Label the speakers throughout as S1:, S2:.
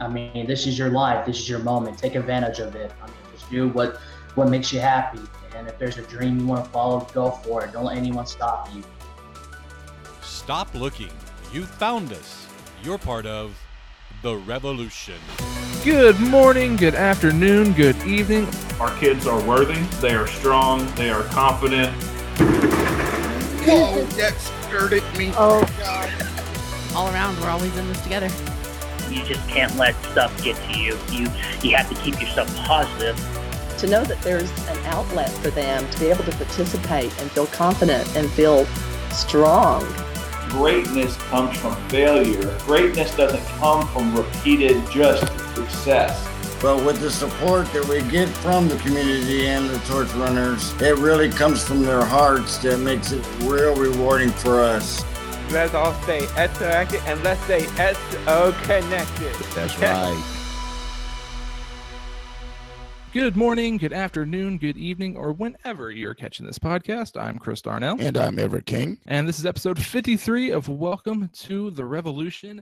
S1: I mean, this is your life. This is your moment. Take advantage of it. I mean, just do what what makes you happy. And if there's a dream you want to follow, go for it. Don't let anyone stop you.
S2: Stop looking. You found us. You're part of the revolution.
S3: Good morning, good afternoon, good evening.
S4: Our kids are worthy, they are strong, they are confident.
S5: Whoa, oh, that scared me.
S6: Oh, God. All around, we're always in this together.
S7: You just can't let stuff get to you. You you have to keep yourself positive.
S8: To know that there's an outlet for them to be able to participate and feel confident and feel strong.
S4: Greatness comes from failure. Greatness doesn't come from repeated just success.
S5: But with the support that we get from the community and the torch runners, it really comes from their hearts that makes it real rewarding for us.
S9: Let's all stay S-connected and let's stay S-O connected.
S10: That's right.
S3: Good morning, good afternoon, good evening, or whenever you're catching this podcast. I'm Chris Darnell.
S10: And I'm Everett King.
S3: And this is episode 53 of Welcome to the Revolution.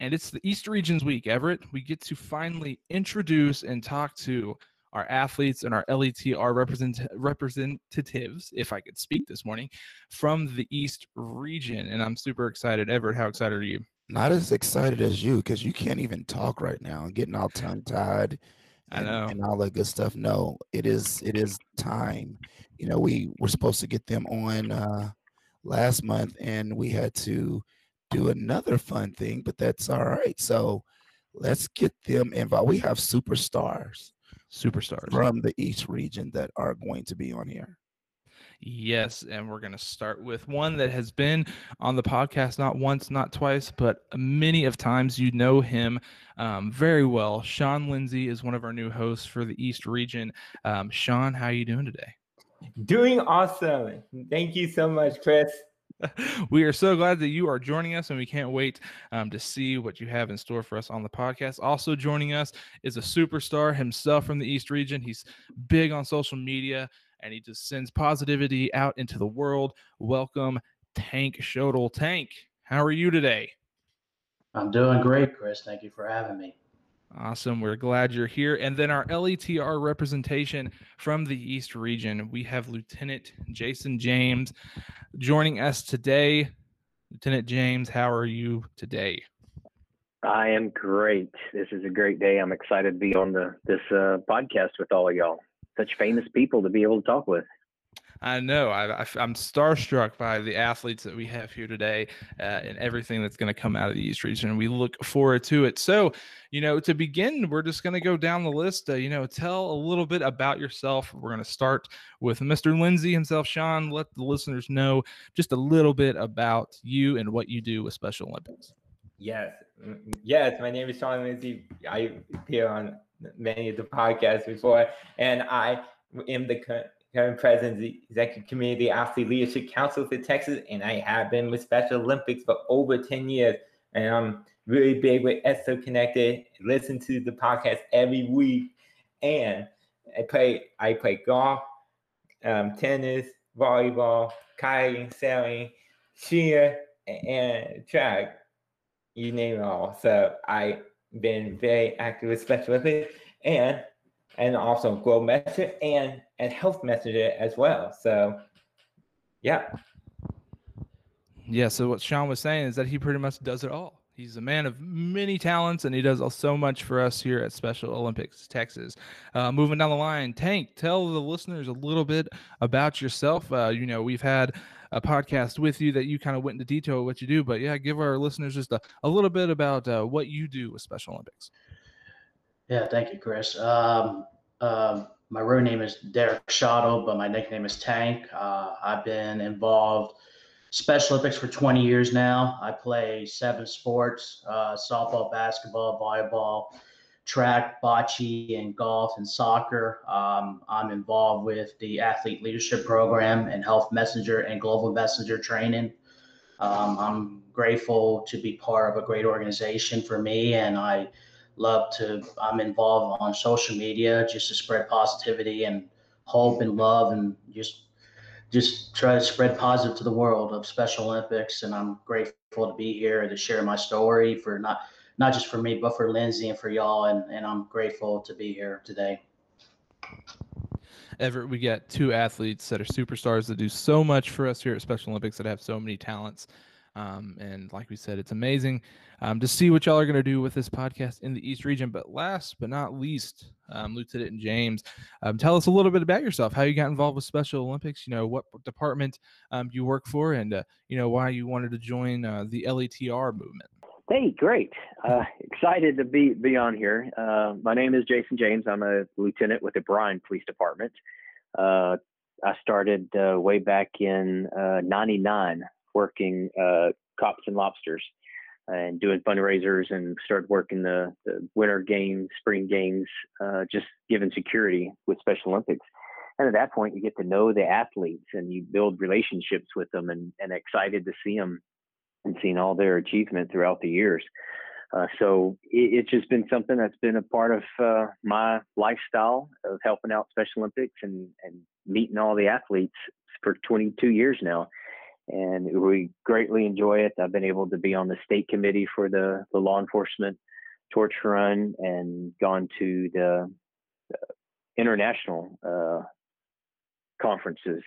S3: And it's the East Regions Week, Everett. We get to finally introduce and talk to our athletes and our LETR represent- representatives, if I could speak this morning, from the East region. And I'm super excited. Everett, how excited are you?
S10: Not as excited as you because you can't even talk right now. Getting all tongue tied.
S3: I know.
S10: And all that good stuff. No, it is it is time. You know, we were supposed to get them on uh last month and we had to do another fun thing, but that's all right. So let's get them involved. We have superstars,
S3: superstars
S10: from the East region that are going to be on here.
S3: Yes, and we're going to start with one that has been on the podcast not once, not twice, but many of times. You know him um, very well. Sean Lindsay is one of our new hosts for the East region. Um, Sean, how are you doing today?
S9: Doing awesome. Thank you so much, Chris.
S3: we are so glad that you are joining us, and we can't wait um, to see what you have in store for us on the podcast. Also joining us is a superstar himself from the East region. He's big on social media, and he just sends positivity out into the world. Welcome, Tank Shodel. Tank, how are you today?
S1: I'm doing great, Chris. Thank you for having me.
S3: Awesome. We're glad you're here. And then our LETR representation from the East region, we have Lieutenant Jason James joining us today. Lieutenant James, how are you today?
S7: I am great. This is a great day. I'm excited to be on the this uh, podcast with all of y'all. Such famous people to be able to talk with.
S3: I know. I, am starstruck by the athletes that we have here today uh, and everything that's going to come out of the East region. We look forward to it. So, you know, to begin, we're just going to go down the list. Uh, you know, tell a little bit about yourself. We're going to start with Mr. Lindsay himself. Sean, let the listeners know just a little bit about you and what you do with Special Olympics.
S9: Yes. Yes. My name is Sean Lindsay. I appear on many of the podcasts before, and I am the current president of the Executive Committee of the Athlete Leadership Council for Texas, and I have been with Special Olympics for over 10 years. And I'm really big with ESO Connected. Listen to the podcast every week. And I play I play golf, um, tennis, volleyball, kayaking, sailing, cheer, and track. You name it all. So I've been very active with Special Olympics and and also Global Messenger and and Health Messenger as well. So, yeah.
S3: Yeah. So what Sean was saying is that he pretty much does it all. He's a man of many talents, and he does so much for us here at Special Olympics Texas. Uh, moving down the line, Tank, tell the listeners a little bit about yourself. Uh, you know, we've had a podcast with you that you kind of went into detail of what you do, but yeah, give our listeners just a, a little bit about uh, what you do with Special Olympics.
S1: Yeah, thank you, Chris. Um, um, my real name is Derek Shotto, but my nickname is Tank. Uh, I've been involved Special Olympics for 20 years now. I play seven sports: uh, softball, basketball, volleyball, track, bocce, and golf and soccer. Um, I'm involved with the athlete leadership program and health messenger and global messenger training. Um, I'm grateful to be part of a great organization for me, and I love to i'm involved on social media just to spread positivity and hope and love and just just try to spread positive to the world of special olympics and i'm grateful to be here to share my story for not not just for me, but for Lindsay and for y'all. And, and I'm grateful to be here today.
S3: Everett, we got two athletes that are superstars that do so much for us here at Special Olympics that have so many talents. Um, and like we said, it's amazing um, to see what y'all are going to do with this podcast in the East region. But last but not least, um, Lieutenant James, um, tell us a little bit about yourself, how you got involved with Special Olympics, you know, what department um, you work for, and, uh, you know, why you wanted to join uh, the LETR movement.
S7: Hey, great. Uh, excited to be, be on here. Uh, my name is Jason James. I'm a lieutenant with the Bryan Police Department. Uh, I started uh, way back in 99 working cops and lobsters and doing fundraisers and started working the, the winter games, spring games, uh, just giving security with Special Olympics. And at that point, you get to know the athletes and you build relationships with them and, and excited to see them and seeing all their achievement throughout the years. Uh, so it, it's just been something that's been a part of uh, my lifestyle of helping out Special Olympics and, and meeting all the athletes for 22 years now and we greatly enjoy it. I've been able to be on the state committee for the, the law enforcement torch run and gone to the, international uh, conferences.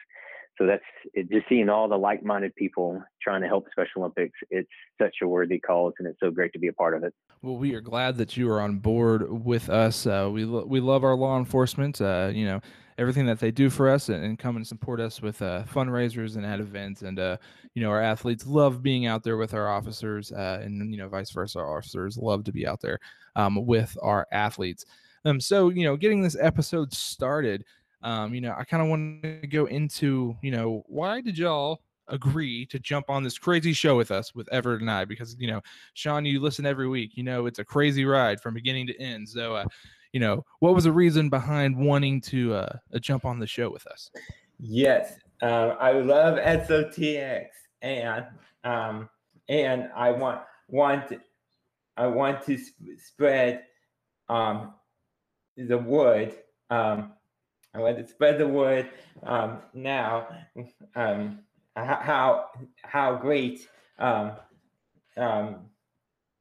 S7: So that's it, just seeing all the like-minded people trying to help Special Olympics. It's such a worthy cause, and it's so great to be a part of it.
S3: Well, we are glad that you are on board with us. Uh, we lo- we love our law enforcement. Uh, you know, everything that they do for us and, and come and support us with uh, fundraisers and at events. And, uh, you know, our athletes love being out there with our officers uh, and, you know, vice versa. Our officers love to be out there um, with our athletes. Um, so, you know, getting this episode started, um, you know, I kind of want to go into, you know, why did y'all agree to jump on this crazy show with us with Everett and I because you know Sean you listen every week you know it's a crazy ride from beginning to end so uh, you know, what was the reason behind wanting to uh, uh, jump on the show with us?
S9: Yes, um, I love SOTX, and um, and I want want I want to sp- spread um, the word. Um, I want to spread the word um, now. Um, how how great um, um,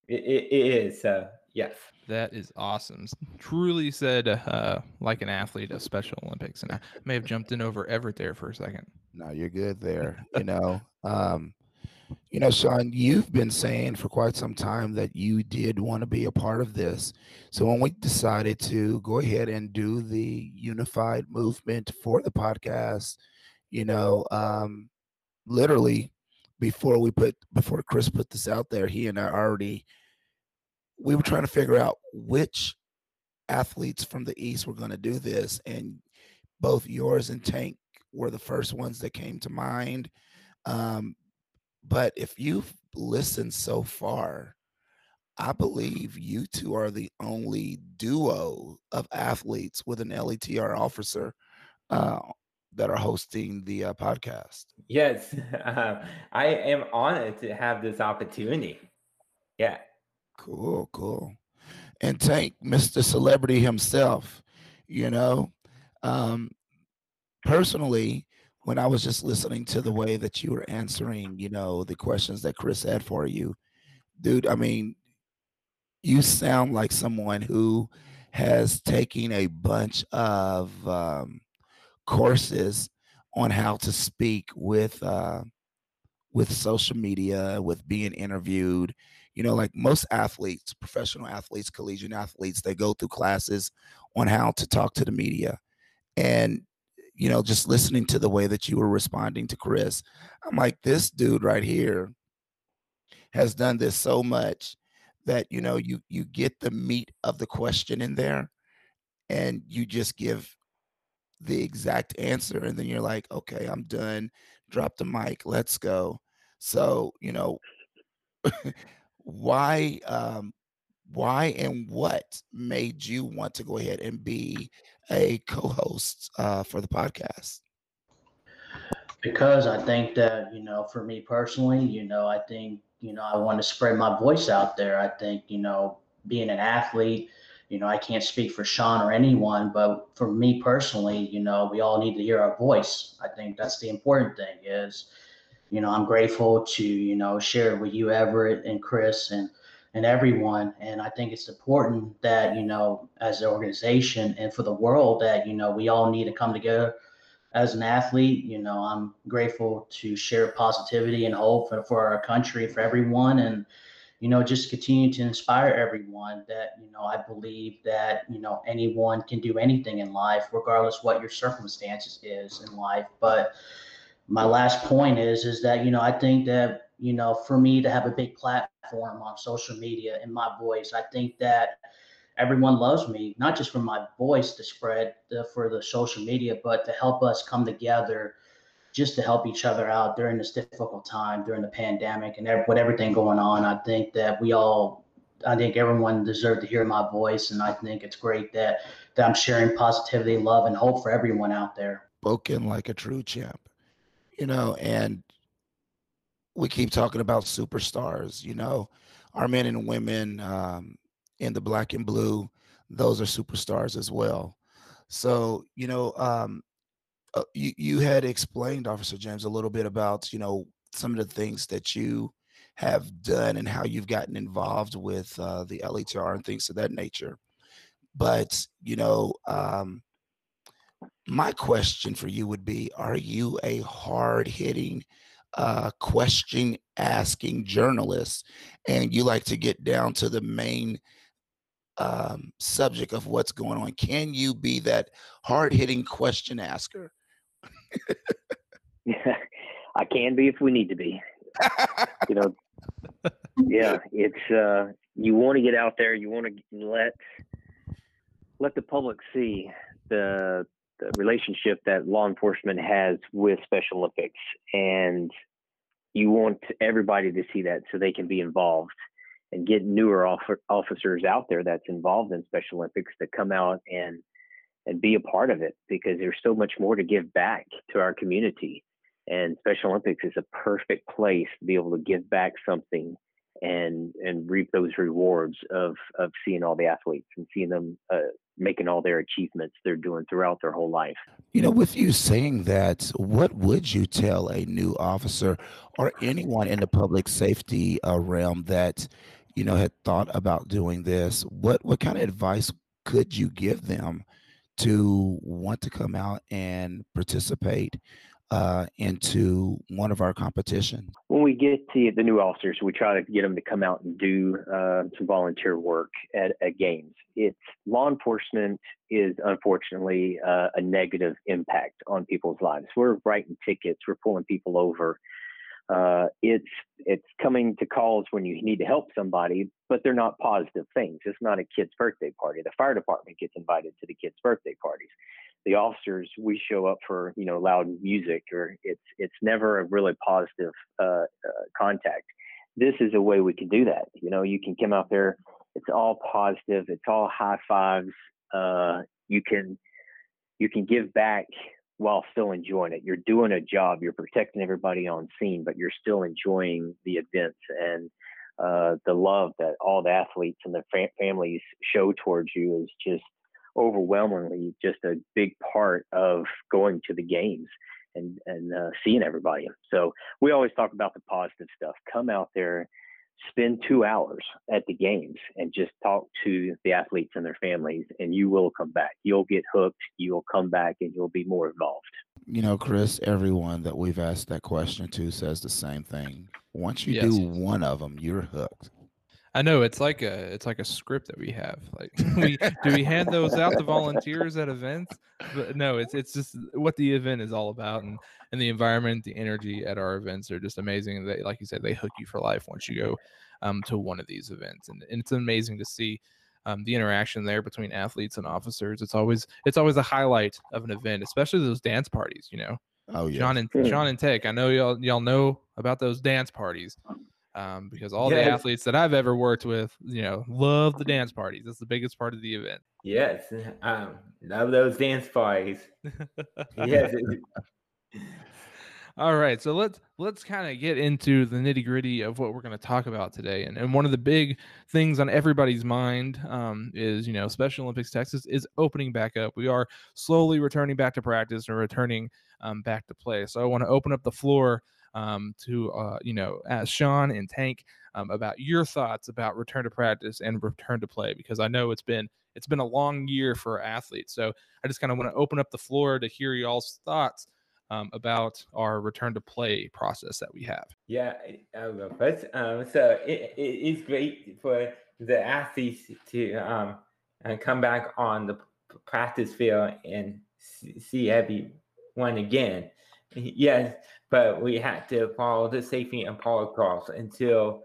S9: it, it is. Uh, yes.
S3: That is awesome. Truly said, uh, like an athlete of Special Olympics, and I may have jumped in over Everett there for a second.
S10: No, you're good there. You know, um, you know, Sean, you've been saying for quite some time that you did want to be a part of this. So when we decided to go ahead and do the unified movement for the podcast, you know, um, literally before we put before Chris put this out there, he and I already we were trying to figure out which athletes from the East were going to do this. And both yours and Tank were the first ones that came to mind. Um, but if you've listened so far, I believe you two are the only duo of athletes with an LETR officer uh, that are hosting the uh, podcast.
S9: Yes, uh, I am honored to have this opportunity. Yeah.
S10: Cool, cool. And Tank, Mr. Celebrity himself, you know, um, personally, when I was just listening to the way that you were answering, you know, the questions that Chris had for you, dude, I mean, you sound like someone who has taken a bunch of um, courses on how to speak with uh, with social media, with being interviewed, you know like most athletes professional athletes collegiate athletes they go through classes on how to talk to the media and you know just listening to the way that you were responding to chris. I'm like this dude right here has done this so much that you know you you get the meat of the question in there and you just give the exact answer. And then you're like okay i'm done. Drop the mic. Let's go. So you know why um why and what made you want to go ahead and be a co-host uh, for the podcast?
S1: Because i think that you know for me personally you know i think you know i want to spread my voice out there. I think you know being an athlete you know i can't speak for sean or anyone but for me personally you know we all need to hear our voice. I think that's the important thing is you know, I'm grateful to, you know, share it with you, Everett and Chris and, and everyone. And I think it's important that, you know, as an organization and for the world that, you know, we all need to come together as an athlete. You know, I'm grateful to share positivity and hope for, for our country, for everyone. And, you know, just continue to inspire everyone that, you know, I believe that, you know, anyone can do anything in life, regardless what your circumstances is in life. But my last point is, is that, you know, I think that, you know, for me to have a big platform on social media and my voice, I think that everyone loves me, not just for my voice to spread the, for the social media, but to help us come together just to help each other out during this difficult time during the pandemic and with everything going on. I think that we all, I think everyone deserves to hear my voice, and I think it's great that that I'm sharing positivity, love, and hope for everyone out there.
S10: Spoken like a true champ, you know, and we keep talking about superstars. You know, our men and women um, in the black and blue, those are superstars as well. So, you know, um, uh, you, you had explained, Officer James, a little bit about you know some of the things that you have done and how you've gotten involved with uh, the LETR and things of that nature. But you know, um, my question for you would be: Are you a hard hitting? Uh, question asking journalist, and you like to get down to the main um, subject of what's going on. Can you be that hard hitting question asker?
S7: I can be if we need to be. you know, yeah, it's uh, you want to get out there. You want to let let the public see the the relationship that law enforcement has with Special Olympics, and you want everybody to see that so they can be involved and get newer officers out there that's involved in Special Olympics to come out and and be a part of it because there's so much more to give back to our community. And Special Olympics is a perfect place to be able to give back something and and reap those rewards of of seeing all the athletes and seeing them uh, making all their achievements they're doing throughout their whole life.
S10: You know, with you saying that, what would you tell a new officer or anyone in the public safety uh, realm that you know had thought about doing this? What what kind of advice could you give them to want to come out and participate uh, into one of our competitions?
S7: When we get to the new officers, we try to get them to come out and do uh, some volunteer work at, at, games. It's law enforcement is unfortunately uh, a negative impact on people's lives. We're writing tickets, we're pulling people over, uh, it's it's coming to calls when you need to help somebody, but they're not positive things. It's not a kid's birthday party. The fire department gets invited to the kids' birthday parties. The officers, we show up for you know loud music, or it's it's never a really positive uh, uh, contact. This is a way we can do that. You know, you can come out there. It's all positive. It's all high fives. Uh, you can you can give back while still enjoying it. You're doing a job, you're protecting everybody on scene, but you're still enjoying the events and uh, the love that all the athletes and their fam- families show towards you is just overwhelmingly just a big part of going to the games and and uh, seeing everybody. So we always talk about the positive stuff. Come out there spend two hours at the games and just talk to the athletes and their families and you will come back you'll get hooked you'll come back and you'll be more involved
S10: you know chris everyone that we've asked that question to says the same thing once you yes. do one of them you're hooked
S3: I know it's like a it's like a script that we have. Like, we, do we hand those out to volunteers at events? But no, it's it's just what the event is all about, and and the environment, the energy at our events are just amazing. They, like you said, they hook you for life once you go um, to one of these events, and, and it's amazing to see. Um, the interaction there between athletes and officers. It's always it's always a highlight of an event, especially those dance parties. You know,
S10: oh yeah,
S3: John and John and Tech. I know y'all y'all know about those dance parties um, because all yes. the athletes that I've ever worked with, you know, love the dance parties. That's the biggest part of the event.
S9: Yes, um, love those dance parties. yes.
S3: all right, so let's let's kind of get into the nitty gritty of what we're going to talk about today, and and one of the big things on everybody's mind um, is you know Special Olympics Texas is opening back up. We are slowly returning back to practice and returning um, back to play. So I want to open up the floor um, to uh, you know ask Sean and Tank um, about your thoughts about return to practice and return to play because I know it's been it's been a long year for athletes. So I just kind of want to open up the floor to hear y'all's thoughts um, about our return to play process that we have.
S9: Yeah, I'll first. Um, so it, it is great for the athletes to um, come back on the practice field and see everyone again. Yes, but we had to follow the safety and protocols until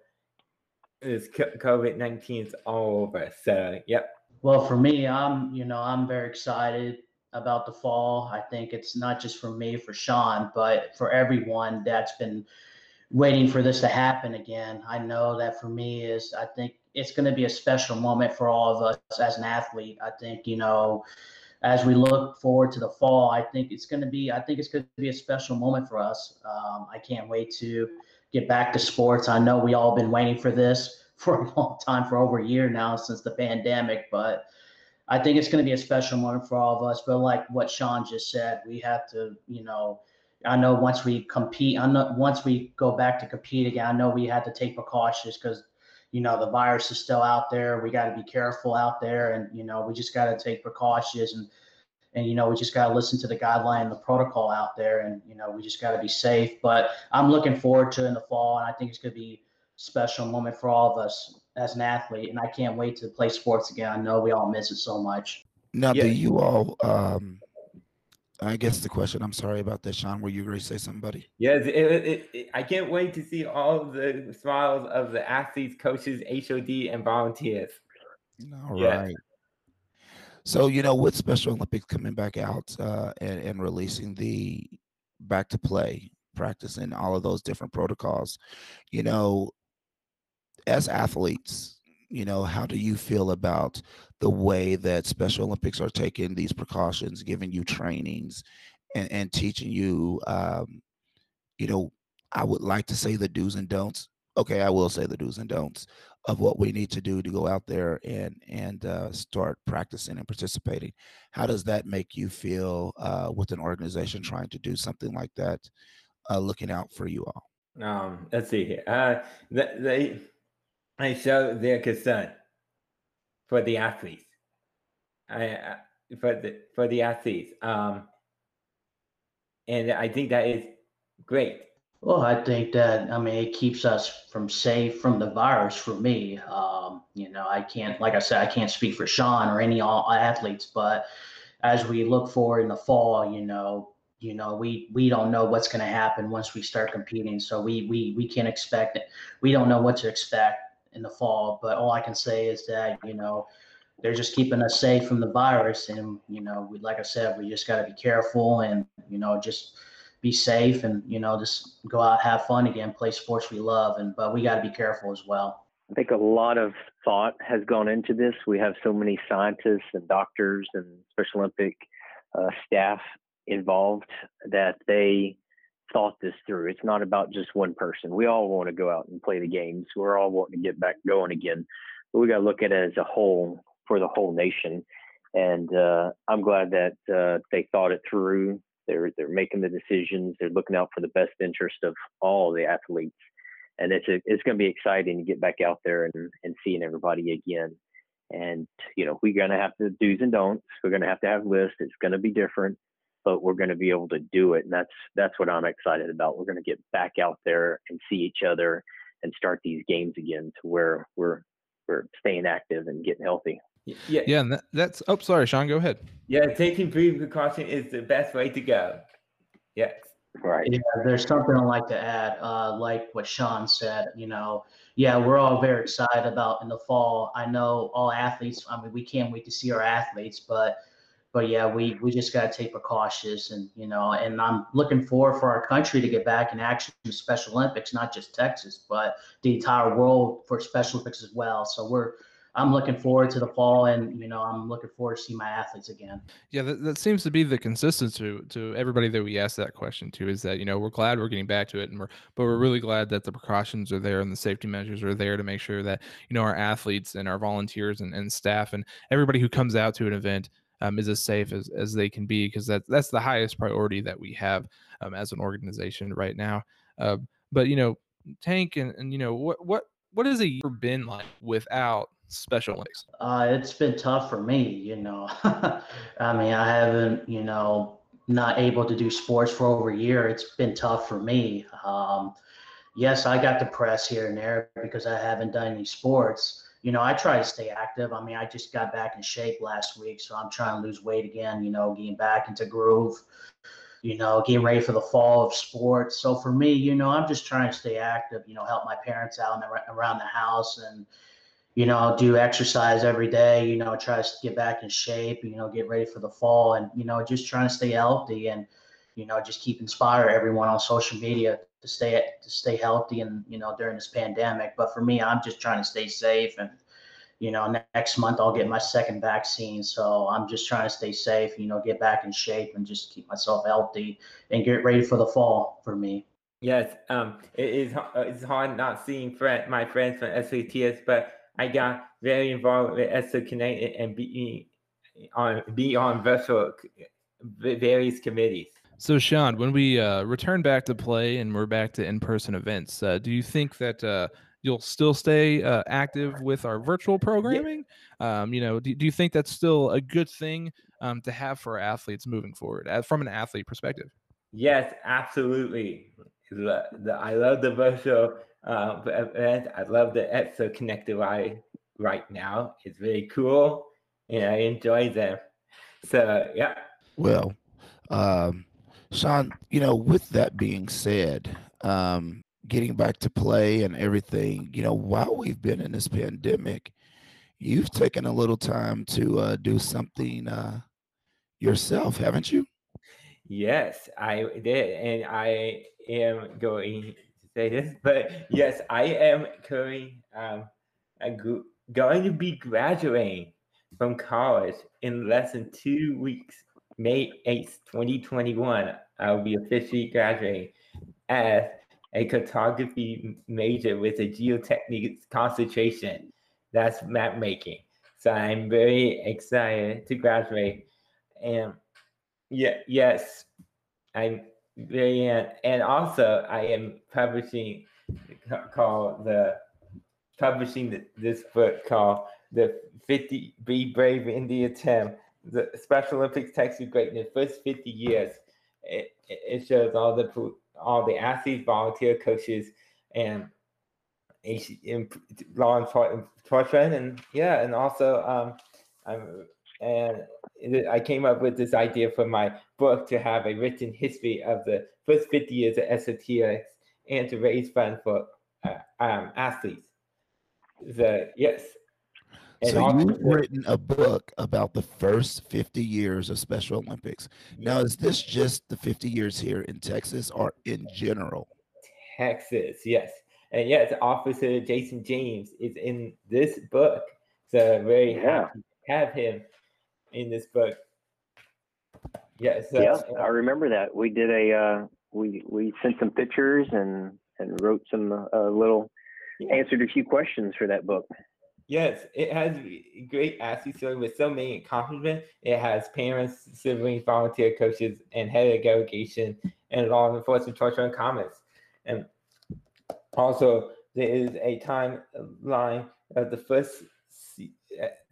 S9: this COVID 19 is all over. So, yep.
S1: Well, for me, I'm, you know, I'm very excited about the fall. I think it's not just for me, for Sean, but for everyone that's been waiting for this to happen again. I know that for me is I think it's going to be a special moment for all of us as an athlete. I think, you know, as we look forward to the fall, I think it's going to be I think it's going to be a special moment for us. Um, I can't wait to get back to sports. I know we all been waiting for this for a long time, for over a year now since the pandemic, but I think it's going to be a special moment for all of us. But like what Sean just said, we have to, you know, I know once we compete, I know once we go back to compete again, I know we had to take precautions because, you know, the virus is still out there. We got to be careful out there, and you know, we just got to take precautions and and you know we just got to listen to the guideline the protocol out there and you know we just got to be safe but i'm looking forward to in the fall and i think it's going to be a special moment for all of us as an athlete, and I can't wait to play sports again. I know we all miss it so much.
S10: Now, yeah. do you all? Um, I guess the question. I'm sorry about that, Sean. Were you going to say something, buddy?
S9: Yes, it, it, it, I can't wait to see all the smiles of the athletes, coaches, HOD, and volunteers.
S10: All right. So you know, with Special Olympics coming back out uh, and, and releasing the back to play practice and all of those different protocols, you know, as athletes, you know, how do you feel about the way that Special Olympics are taking these precautions, giving you trainings, and, and teaching you, um, you know, I would like to say the do's and don'ts. Okay, I will say the do's and don'ts of what we need to do to go out there and and uh, start practicing and participating. How does that make you feel uh, with an organization trying to do something like that, uh, looking out for you all?
S9: Um, let's see here. Uh, they I show their concern for the athletes. I, uh, for the for the athletes. Um, and I think that is great.
S1: Well, I think that I mean it keeps us from safe from the virus. For me, um, you know, I can't, like I said, I can't speak for Sean or any all athletes, but as we look forward in the fall, you know, you know, we we don't know what's going to happen once we start competing, so we we we can't expect it. We don't know what to expect in the fall. But all I can say is that you know they're just keeping us safe from the virus, and you know, we like I said, we just got to be careful and you know just be safe and you know just go out have fun again play sports we love. And but we got to be careful as well.
S7: I think a lot of thought has gone into this. We have so many scientists and doctors and special olympic uh, staff involved that they thought this through. It's not about just one person. We all want to go out and play the games. We're all wanting to get back going again, but we got to look at it as a whole for the whole nation. And uh, I'm glad that uh, they thought it through. They're they're making the decisions. They're looking out for the best interest of all the athletes. And it's a, it's going to be exciting to get back out there and, and seeing everybody again. And you know we're going to have to do's and don'ts. We're going to have to have lists. It's going to be different but we're going to be able to do it and that's that's what i'm excited about. We're going to get back out there and see each other and start these games again to where we're we're staying active and getting healthy.
S3: Yeah. Yeah and that, that's oh sorry sean go ahead.
S9: Yeah taking precaution is the best way to go. Yes.
S7: Right.
S1: Yeah there's something i'd like to add uh, like what sean said you know. Yeah we're all very excited about in the fall. I know all athletes i mean we can't wait to see our athletes but but yeah, we we just got to take precautions, and you know, and I'm looking forward for our country to get back in action in Special Olympics, not just Texas, but the entire world for Special Olympics as well. So we're I'm looking forward to the fall, and you know, I'm looking forward to see my athletes again.
S3: Yeah, that, that seems to be the consistency to, to everybody that we ask that question to is that you know we're glad we're getting back to it, and we're but we're really glad that the precautions are there and the safety measures are there to make sure that you know our athletes and our volunteers and, and staff and everybody who comes out to an event um, is as safe as, as they can be because that, that's the highest priority that we have um, as an organization right now. Uh, but you know, Tank and, and you know what what what has a year been like without Special Olympics?
S1: Uh, it's been tough for me, you know. I mean, I haven't, you know, not able to do sports for over a year. It's been tough for me. Um, yes, I got depressed here and there because I haven't done any sports. You know, I try to stay active. I mean, I just got back in shape last week, so I'm trying to lose weight again, you know, getting back into groove, you know, getting ready for the fall of sports. So for me, you know, I'm just trying to stay active, you know, help my parents out around the house and, you know, do exercise every day, you know, try to get back in shape, you know, get ready for the fall and, you know, just trying to stay healthy and, you know, just keep inspire everyone on social media to stay to stay healthy and, you know, during this pandemic. But for me, I'm just trying to stay safe and, you know, next month I'll get my second vaccine. So I'm just trying to stay safe, you know, get back in shape and just keep myself healthy and get ready for the fall for me.
S9: Yes, um, it is. Uh, it's hard not seeing friend, my friends from SATS, but I got very involved with ESO Connect and be uh, on be on virtual uh, various committees.
S3: So, Sean, when we uh, return back to play and we're back to in-person events, uh, do you think that uh, you'll still stay uh, active with our virtual programming? Yeah. Um, you know, do, do you think that's still a good thing um, to have for athletes moving forward, as, from an athlete perspective?
S9: Yes, absolutely. The, the, I love the virtual uh, event. I love the ESO Connected Live right now. It's really cool, and I enjoy them. So, yeah.
S10: Well, um, Sean, you know, with that being said, um, getting back to play and everything, you know, while we've been in this pandemic, you've taken a little time to uh, do something uh, yourself, haven't you?
S9: Yes, I did. And I am going to say this, but yes, I am currently um, going to be graduating from college in less than two weeks. May 8th, 2021, I will be officially graduating as a cartography major with a geotechnics concentration. That's map making. So I'm very excited to graduate. And yeah, yes, I'm very, and also I am publishing called the publishing this book called the 50 Be Brave in the Attempt the Special Olympics Texas Greatness first 50 years. It, it shows all the all the athletes, volunteer coaches, and law enforcement, and yeah, and also um, I'm, and I came up with this idea for my book to have a written history of the first 50 years of SOTX and to raise funds for uh, um, athletes. The yes,
S10: and so you've written a book about the first 50 years of Special Olympics. Now, is this just the 50 years here in Texas or in general?
S9: Texas, yes. And yes, Officer Jason James is in this book. So very yeah. happy to have him in this book.
S7: Yes. Yeah, so, yeah, I remember that. We did a uh, we we sent some pictures and and wrote some uh, little yeah. answered a few questions for that book.
S9: Yes, it has great athlete story with so many accomplishments. It has parents, siblings, volunteer coaches, and head of delegation and law enforcement torture and comments. And also, there is a timeline of the first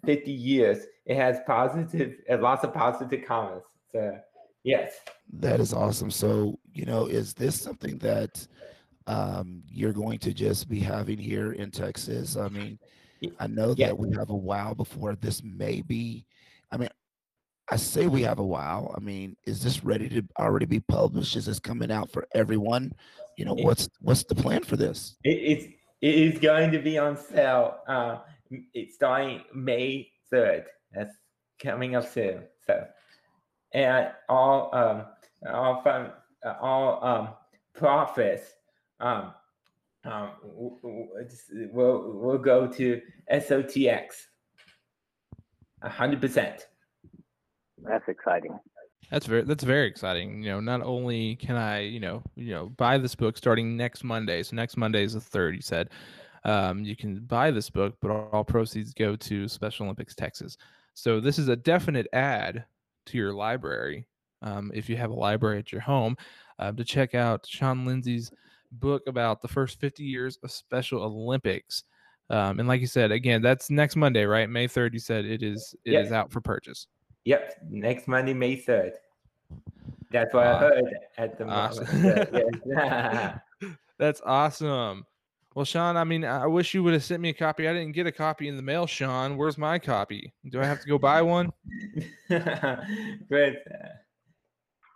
S9: 50 years. It has positive, lots of positive comments. So, yes.
S10: That is awesome. So, you know, is this something that um, you're going to just be having here in Texas? I mean, I know yeah. that we have a while before this may be. I mean, I say we have a while. I mean, is this ready to already be published? Is this coming out for everyone? You know, what's what's the plan for this?
S9: It, it's it is going to be on sale. Uh, it's starting May third. That's coming up soon. So, and all um all fun all um profits um um, we'll, we'll go to SOTX. hundred percent.
S7: That's exciting.
S3: That's very that's very exciting. You know, not only can I, you know, you know, buy this book starting next Monday. So next Monday is the third. You said um, you can buy this book, but all proceeds go to Special Olympics Texas. So this is a definite add to your library. Um, if you have a library at your home, uh, to check out Sean Lindsay's book about the first 50 years of Special Olympics. Um, and like you said, again, that's next Monday, right? May 3rd. You said it is it is
S9: Yep.
S3: out for purchase.
S9: Yep, next Monday, May 3rd. That's what
S3: Ah,
S9: I heard at the
S3: awesome.
S9: moment.
S3: That's awesome. Well, Sean, I mean, I wish you would have sent me a copy. I didn't get a copy in the mail, Sean. Where's my copy? Do I have to go buy one?
S9: but uh,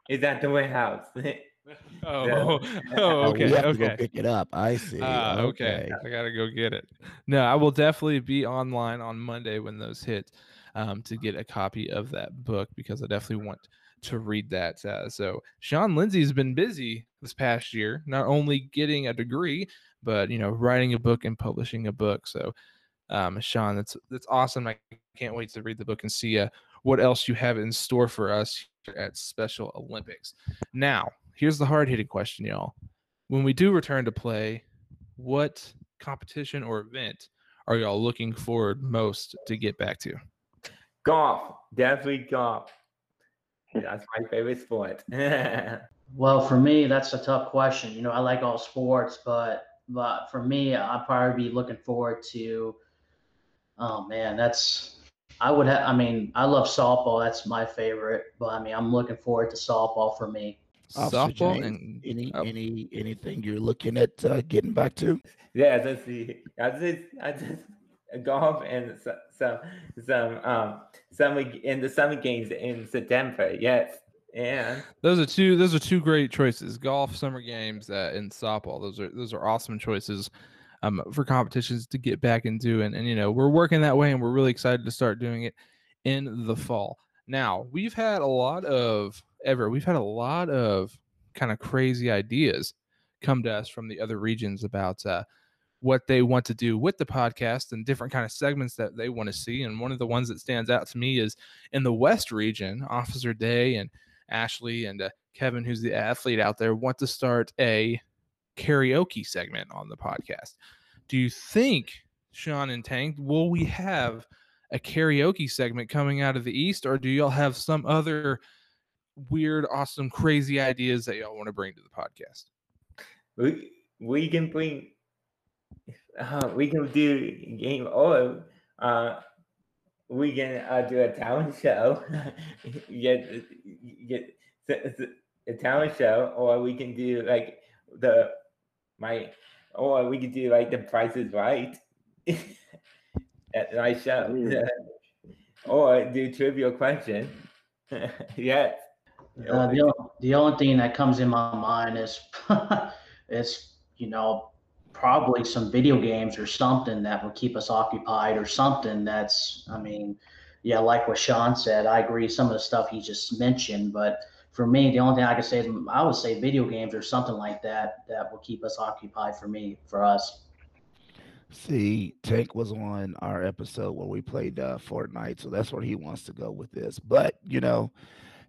S9: it's at the warehouse.
S3: Oh,
S9: Yeah.
S3: oh,
S10: Oh,
S3: okay,
S10: we have to go
S3: okay.
S10: pick it up. I see.
S3: Ah, okay. I gotta go get it. No, I will definitely be online on Monday when those hit um, to get a copy of that book because I definitely want to read that. Uh, so Sean Lindsay's been busy this past year, not only getting a degree, but you know, writing a book and publishing a book. So, um, Sean, that's that's awesome. I can't wait to read the book and see uh, what else you have in store for us here at Special Olympics. Now, here's the hard hitting question, y'all when we do return to play, what competition or event are y'all looking forward most to get back to?
S9: golf, definitely golf. That's my favorite sport.
S1: Well, for me, that's a tough question. You know, I like all sports, but but for me, I'd probably be looking forward to. Oh man, that's I would have. I mean, I love softball. That's my favorite. But I mean, I'm looking forward to softball for me.
S10: Officer
S3: Softball
S10: James,
S3: and
S10: any
S3: oh.
S10: any anything you're looking at uh, getting back to?
S9: yeah, let's see. I just, I just golf and so- some, some, um, summer in the summer games in September. Yes, and
S3: those are two. Those are two great choices: golf, summer games, uh, and softball. Those are those are awesome choices um, for competitions to get back into. And and you know we're working that way, and we're really excited to start doing it in the fall. Now we've had a lot of ever. We've had a lot of kind of crazy ideas come to us from the other regions about uh, what they want to do with the podcast and different kind of segments that they want to see. And one of the ones that stands out to me is in the West region, Officer Day and Ashley and uh, Kevin, who's the athlete out there, want to start a karaoke segment on the podcast. Do you think, Sean and Tank, will we have a karaoke segment coming out of the East, or do y'all have some other weird, awesome, crazy ideas that y'all want to bring to the podcast?
S9: we we can bring, uh, we can do game or uh, we can uh, do a talent show. get get s- s- a talent show, or we can do like the my, or we could do like the Price is Right at my show.
S1: Oh,
S9: or do trivia question. yes.
S1: Uh, the, only, the only thing that comes in my mind is, is you know, probably some video games or something that will keep us occupied or something that's, I mean, yeah, like what Sean said, I agree. Some of the stuff he just mentioned, but for me, the only thing I could say is I would say video games or something like that that will keep us occupied for me, for us.
S10: See, Tank was on our episode where we played uh, Fortnite, so that's where he wants to go with this. But you know,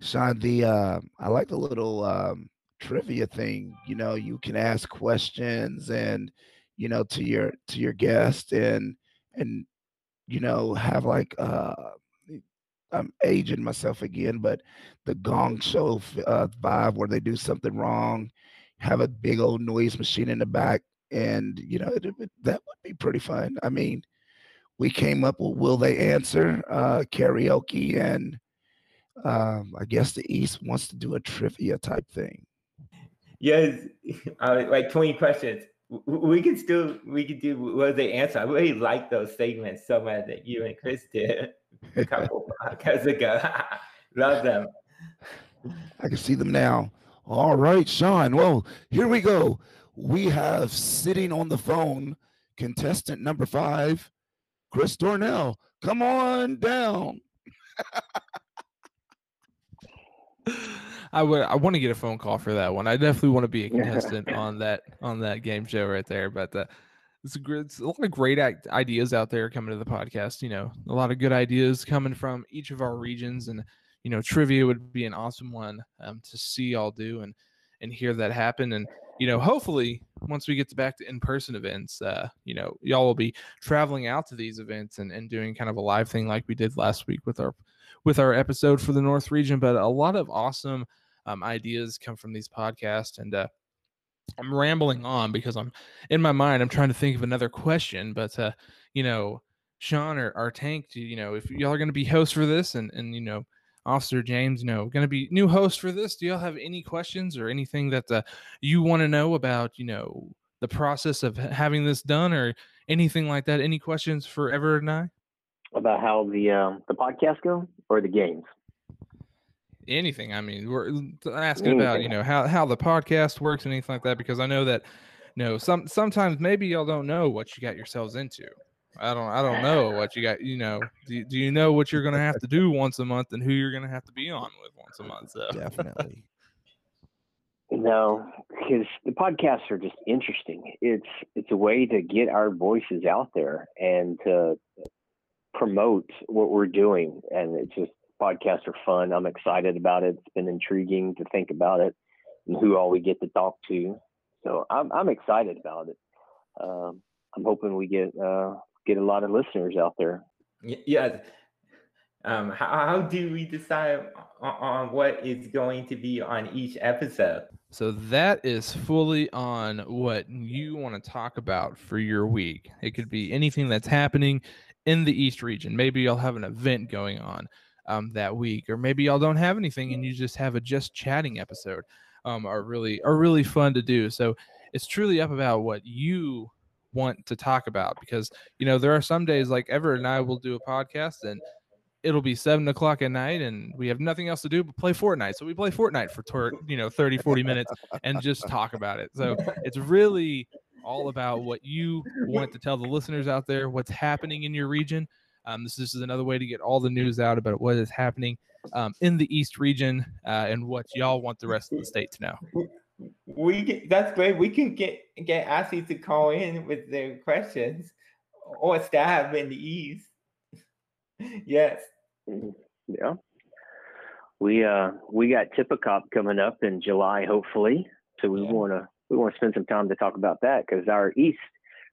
S10: Sean, the uh, I like the little um, trivia thing. You know, you can ask questions and you know to your to your guest and and you know have like uh, I'm aging myself again, but the Gong Show uh, vibe where they do something wrong, have a big old noise machine in the back, and you know it, it- that would be pretty fun. I mean, we came up with "Will They Answer" uh, karaoke, and um, I guess the East wants to do a trivia type thing.
S9: Yes, uh, like 20 questions. We can still, we could do what they answer. I really like those segments so much that you and Chris did a couple podcasts ago. Love them.
S10: I can see them now. All right, Sean. Well, here we go. We have sitting on the phone contestant number five, Chris Dornell. Come on down.
S3: I would. I want to get a phone call for that one. I definitely want to be a contestant on that on that game show right there. But uh, it's a great, it's a lot of great act, ideas out there coming to the podcast. You know, a lot of good ideas coming from each of our regions, and you know, trivia would be an awesome one um, to see y'all do and and hear that happen. And you know, hopefully, once we get back to in person events, uh, you know, y'all will be traveling out to these events and and doing kind of a live thing like we did last week with our with our episode for the North region. But a lot of awesome um, ideas come from these podcasts, and uh, I'm rambling on because I'm in my mind. I'm trying to think of another question, but uh, you know, Sean or our tank, you know, if y'all are going to be hosts for this, and and you know, Officer James, you know, going to be new host for this. Do y'all have any questions or anything that uh, you want to know about, you know, the process of having this done or anything like that? Any questions for Everett and I?
S7: About how the um, the podcast go or the games?
S3: Anything. I mean, we're asking anything. about you know how how the podcast works and anything like that because I know that you know some sometimes maybe y'all don't know what you got yourselves into. I don't I don't know what you got. You know, do, do you know what you're gonna have to do once a month and who you're gonna have to be on with once a month? So
S10: definitely.
S7: No, because the podcasts are just interesting. It's it's a way to get our voices out there and to promote what we're doing. And it's just podcasts are fun. I'm excited about it. It's been intriguing to think about it and who all we get to talk to. So I'm I'm excited about it. Um, I'm hoping we get uh, get a lot of listeners out there.
S9: Yeah. Um, how, how do we decide on, on what is going to be on each episode?
S3: So that is fully on what you want to talk about for your week. It could be anything that's happening in the East region. Maybe you'll have an event going on um, that week, or maybe y'all don't have anything and you just have a just chatting episode. Um, are really are really fun to do. So it's truly up about what you want to talk about because you know there are some days like Everett and I will do a podcast and it'll be seven o'clock at night and we have nothing else to do but play Fortnite. So we play Fortnite for you know 30, 40 minutes and just talk about it. So it's really all about what you want to tell the listeners out there, what's happening in your region. Um, this, this is another way to get all the news out about what is happening um, in the East region uh, and what y'all want the rest of the state to know
S9: we get, that's great. We can get get athletes to call in with their questions or staff in the East. yes.
S7: Mm-hmm. Yeah. We uh we got Tip-A-Cop coming up in July, hopefully. So we yeah. wanna we want to spend some time to talk about that because our East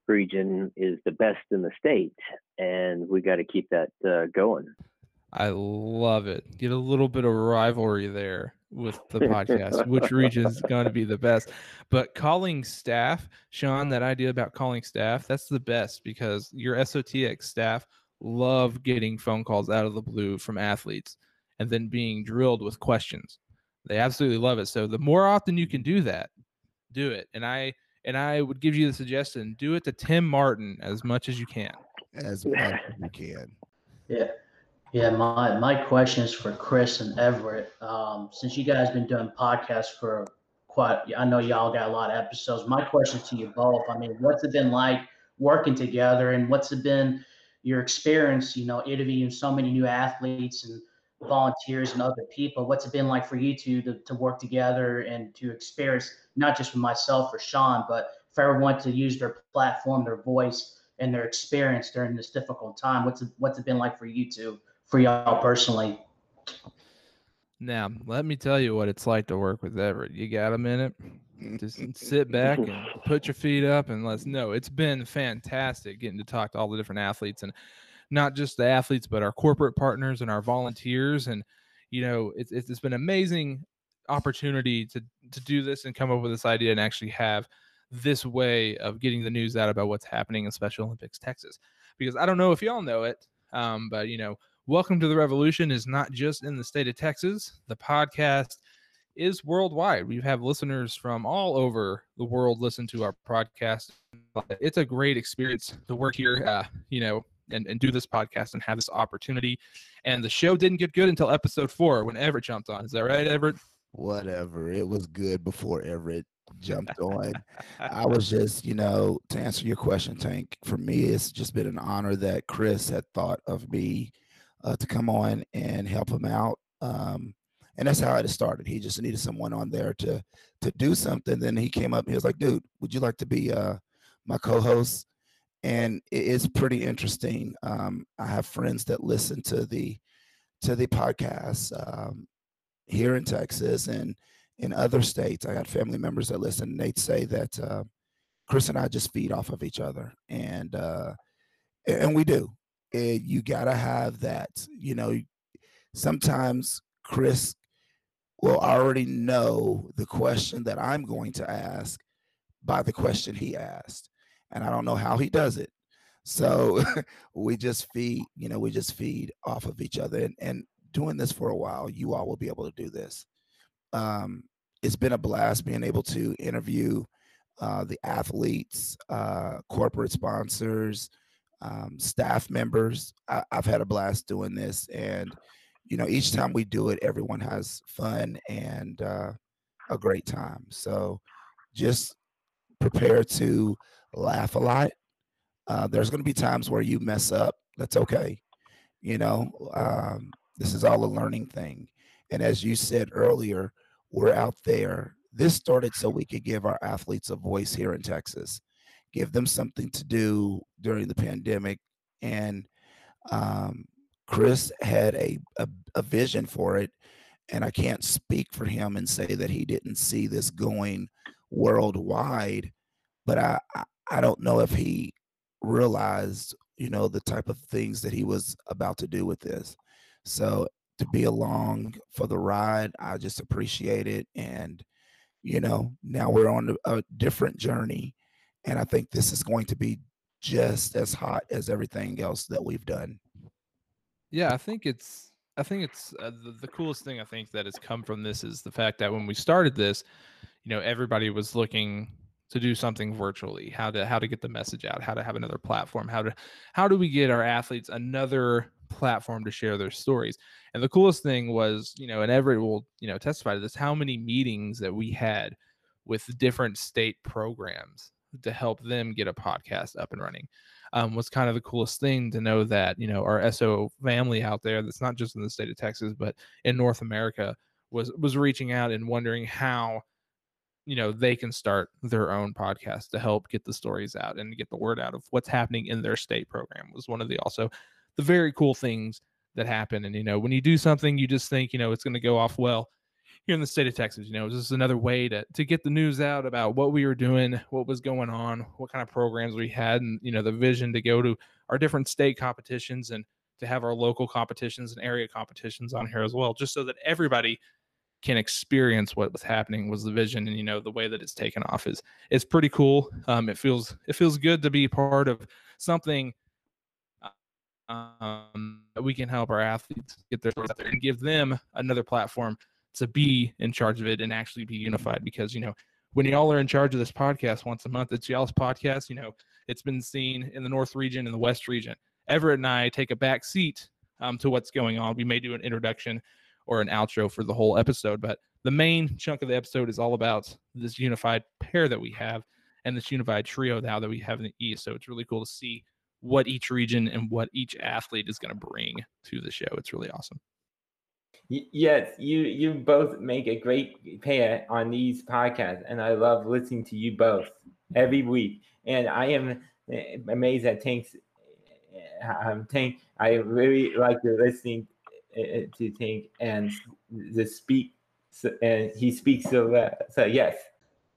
S7: region is the best in the state, and we got to keep that uh, going.
S3: I love it. Get a little bit of rivalry there with the podcast, which region is going to be the best. But calling staff, Sean, that idea about calling staff, that's the best because your SOTX staff love getting phone calls out of the blue from athletes and then being drilled with questions. They absolutely love it. So the more often you can do that, do it. And I and I would give you the suggestion, do it to Tim Martin as much as you can.
S10: As much as you can.
S1: Yeah. Yeah, my my question is for Chris and Everett. Um, since you guys been doing podcasts for quite, I know y'all got a lot of episodes. My question to you both. I mean, what's it been like working together, and what's it been your experience? You know, interviewing so many new athletes and volunteers and other people. What's it been like for you two to, to work together and to experience not just for myself or Sean, but for everyone to use their platform, their voice, and their experience during this difficult time? What's it, what's it been like for you two? for y'all personally?
S3: Now, let me tell you what it's like to work with Everett. You got a minute? Just sit back and put your feet up and let's know. It's been fantastic getting to talk to all the different athletes and not just the athletes, but our corporate partners and our volunteers. And, you know, it's, it's been amazing opportunity to, to do this and come up with this idea and actually have this way of getting the news out about what's happening in Special Olympics Texas. Because I don't know if y'all know it, um, but, you know, Welcome to the Revolution is not just in the state of Texas. The podcast is worldwide. We have listeners from all over the world listen to our podcast. It's a great experience to work here, uh, you know, and, and do this podcast and have this opportunity. And the show didn't get good until episode four when Everett jumped on. Is that right, Everett?
S10: Whatever. It was good before Everett jumped on. I was just, you know, to answer your question, Tank, for me, it's just been an honor that Chris had thought of me uh, to come on and help him out. Um, and that's how it started. He just needed someone on there to to do something. Then he came up and he was like, "Dude, would you like to be uh, my co-host?" And it's pretty interesting. Um, I have friends that listen to the to the podcast um, here in Texas and in other states. I got family members that listen. And they'd say that uh, Chris and I just feed off of each other, and uh, and we do and you gotta have that. You know, sometimes Chris will already know the question that I'm going to ask, by the question he asked. And I don't know how he does it. So we just feed, you know, we just feed off of each other. And, and doing this for a while, you all will be able to do this. Um, it's been a blast being able to interview uh, the athletes, uh, corporate sponsors, um, staff members. I, have had a blast doing this, and you know, each time we do it, everyone has fun and uh, a great time. So, just prepare to laugh a lot. Uh, there's going to be times where you mess up. That's okay. You know, um, this is all a learning thing. And as you said earlier, we're out there. This started so we could give our athletes a voice here in Texas, give them something to do during the pandemic. And um, Chris had a, a, a vision for it. And I can't speak for him and say that he didn't see this going worldwide, but I, I, don't know if he realized, you know, the type of things that he was about to do with this. So to be along for the ride. I just appreciate it. And, you know, now we're on a different journey. And I think this is going to be just as hot as everything else that we've done.
S3: Yeah, I think it's, I think it's uh, the, the coolest thing I think that has come from this is the fact that when we started this, you know, everybody was looking to do something virtually how to how to get the message out how to have another platform how to how do we get our athletes another platform to share their stories? And the coolest thing was you know and everett will you know testify to this how many meetings that we had with different state programs to help them get a podcast up and running um, was kind of the coolest thing to know that you know our so family out there that's not just in the state of texas but in north america was was reaching out and wondering how you know they can start their own podcast to help get the stories out and get the word out of what's happening in their state program was one of the also the very cool things that happen and you know when you do something you just think you know it's going to go off well here in the state of texas you know this is another way to to get the news out about what we were doing what was going on what kind of programs we had and you know the vision to go to our different state competitions and to have our local competitions and area competitions on here as well just so that everybody can experience what was happening was the vision and you know the way that it's taken off is it's pretty cool. Um it feels it feels good to be part of something um that we can help our athletes get their out there and give them another platform to be in charge of it and actually be unified because you know when y'all are in charge of this podcast once a month it's y'all's podcast you know it's been seen in the north region and the west region. Everett and i take a back seat um, to what's going on. We may do an introduction or an outro for the whole episode. But the main chunk of the episode is all about this unified pair that we have and this unified trio now that we have in the East. So it's really cool to see what each region and what each athlete is going to bring to the show. It's really awesome.
S9: Yes, you you both make a great pair on these podcasts, and I love listening to you both every week. And I am eh, amazed at Tank's um, Tank. I really like listening to think and the speak and he speaks so uh, so yes.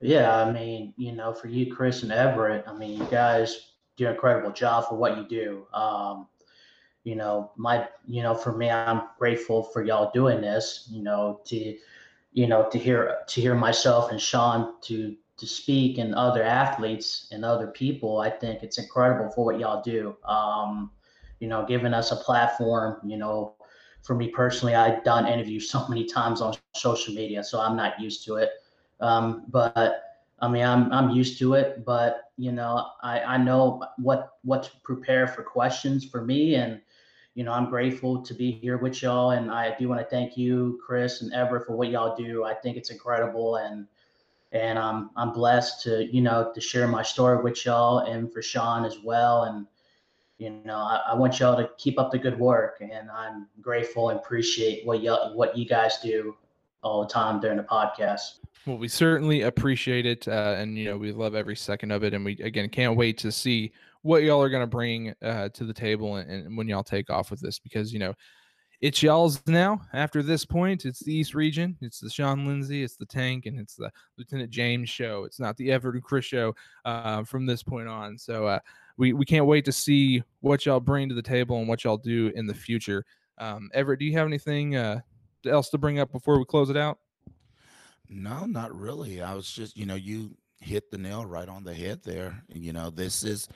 S1: Yeah i mean you know for you chris and everett i mean you guys do an incredible job for what you do. Um you know my you know for me i'm grateful for y'all doing this you know to you know to hear to hear myself and sean to to speak and other athletes and other people. I think it's incredible for what y'all do. Um you know giving us a platform you know for me personally, I've done interviews so many times on social media, so I'm not used to it. Um, but I mean, I'm I'm used to it. But you know, I I know what what to prepare for questions for me, and you know, I'm grateful to be here with y'all. And I do want to thank you, Chris and Everett, for what y'all do. I think it's incredible, and and I'm I'm blessed to you know to share my story with y'all, and for Sean as well, and you know, I, I, want y'all to keep up the good work, and I'm grateful and appreciate what y'all what you guys do all the time during the podcast.
S3: Well, we certainly appreciate it, uh, and you know, we love every second of it, and we again can't wait to see what y'all are going to bring uh, to the table, and, and when y'all take off with this, because you know, it's y'all's now. After this point, it's the East Region. It's the Sean Lindsay, it's the Tank, and it's the Lieutenant James show. It's not the Everett and Chris show uh, from this point on. So uh, we we can't wait to see what y'all bring to the table and what y'all do in the future. Um, Everett, do you have anything uh, else to bring up before we close it out?
S10: No, not really. I was just, you know, you hit the nail right on the head there. You know, this is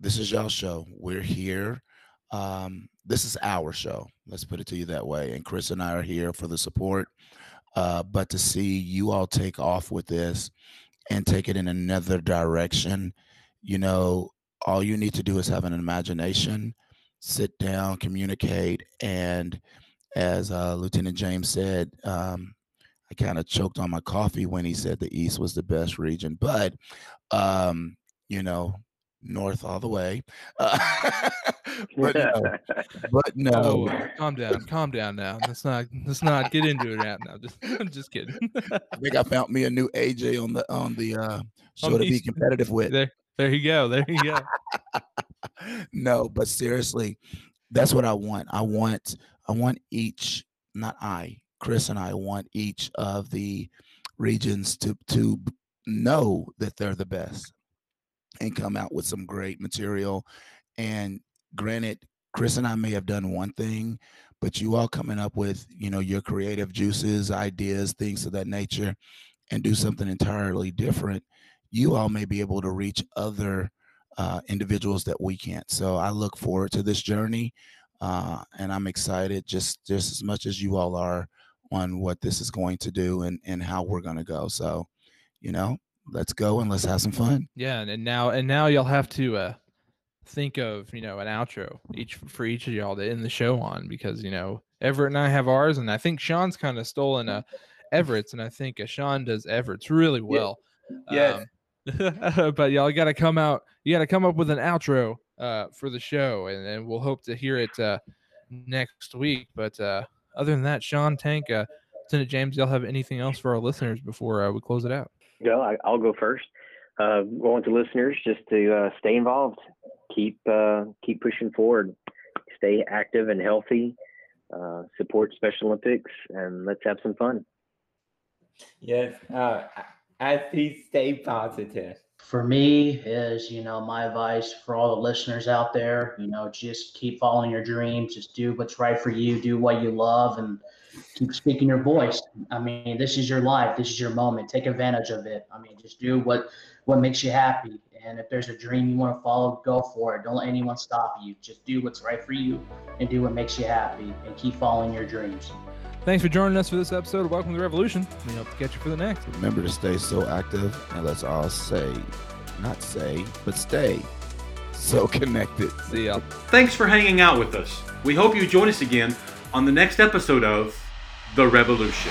S10: this is y'all show. We're here. Um, this is our show. Let's put it to you that way. And Chris and I are here for the support. Uh, but to see you all take off with this and take it in another direction, you know, all you need to do is have an imagination, sit down, communicate, and as uh, Lieutenant James said, um, I kind of choked on my coffee when he said the East was the best region, but um, you know, North all the way. Uh, but no, but no.
S3: Oh, calm down, calm down now. Let's not let's not get into it now. Just I'm just kidding.
S10: I think I found me a new AJ on the on the uh, show to be competitive with.
S3: There, there you go. There you go.
S10: no, but seriously, that's what I want. I want I want each, not I, Chris and I want each of the regions to to know that they're the best and come out with some great material. And granted, Chris and I may have done one thing, but you all coming up with, you know, your creative juices, ideas, things of that nature, and do something entirely different, you all may be able to reach other uh, individuals that we can't. So I look forward to this journey, uh, and I'm excited just just as much as you all are on what this is going to do and and how we're going to go. So, you know, let's go and let's have some fun.
S3: Yeah, and, and now and now you'll have to uh, think of you know an outro each for each of y'all to end the show on because you know Everett and I have ours, and I think Sean's kind of stolen uh, Everett's, and I think uh, Sean does Everett's really well.
S9: Yeah.
S3: Um, but y'all got to come out. You got to come up with an outro uh, for the show, and, and we'll hope to hear it uh, next week. But uh, other than that, Sean Tank, uh, Lieutenant James, y'all have anything else for our listeners before uh, we close it out?
S7: Go. I, I'll go first. Uh, going to listeners, just to uh, stay involved, keep uh, keep pushing forward, stay active and healthy, uh, support Special Olympics, and let's have some fun.
S9: Yes, I please stay positive.
S1: For me, is you know my advice for all the listeners out there. You know, just keep following your dreams. Just do what's right for you. Do what you love, and keep speaking your voice. I mean, this is your life. This is your moment. Take advantage of it. I mean, just do what what makes you happy. And if there's a dream you want to follow, go for it. Don't let anyone stop you. Just do what's right for you and do what makes you happy and keep following your dreams.
S3: Thanks for joining us for this episode of Welcome to the Revolution. We hope to catch you for the next.
S10: Remember to stay so active, and let's all say, not say, but stay so connected.
S3: See y'all.
S11: Thanks for hanging out with us. We hope you join us again on the next episode of The Revolution.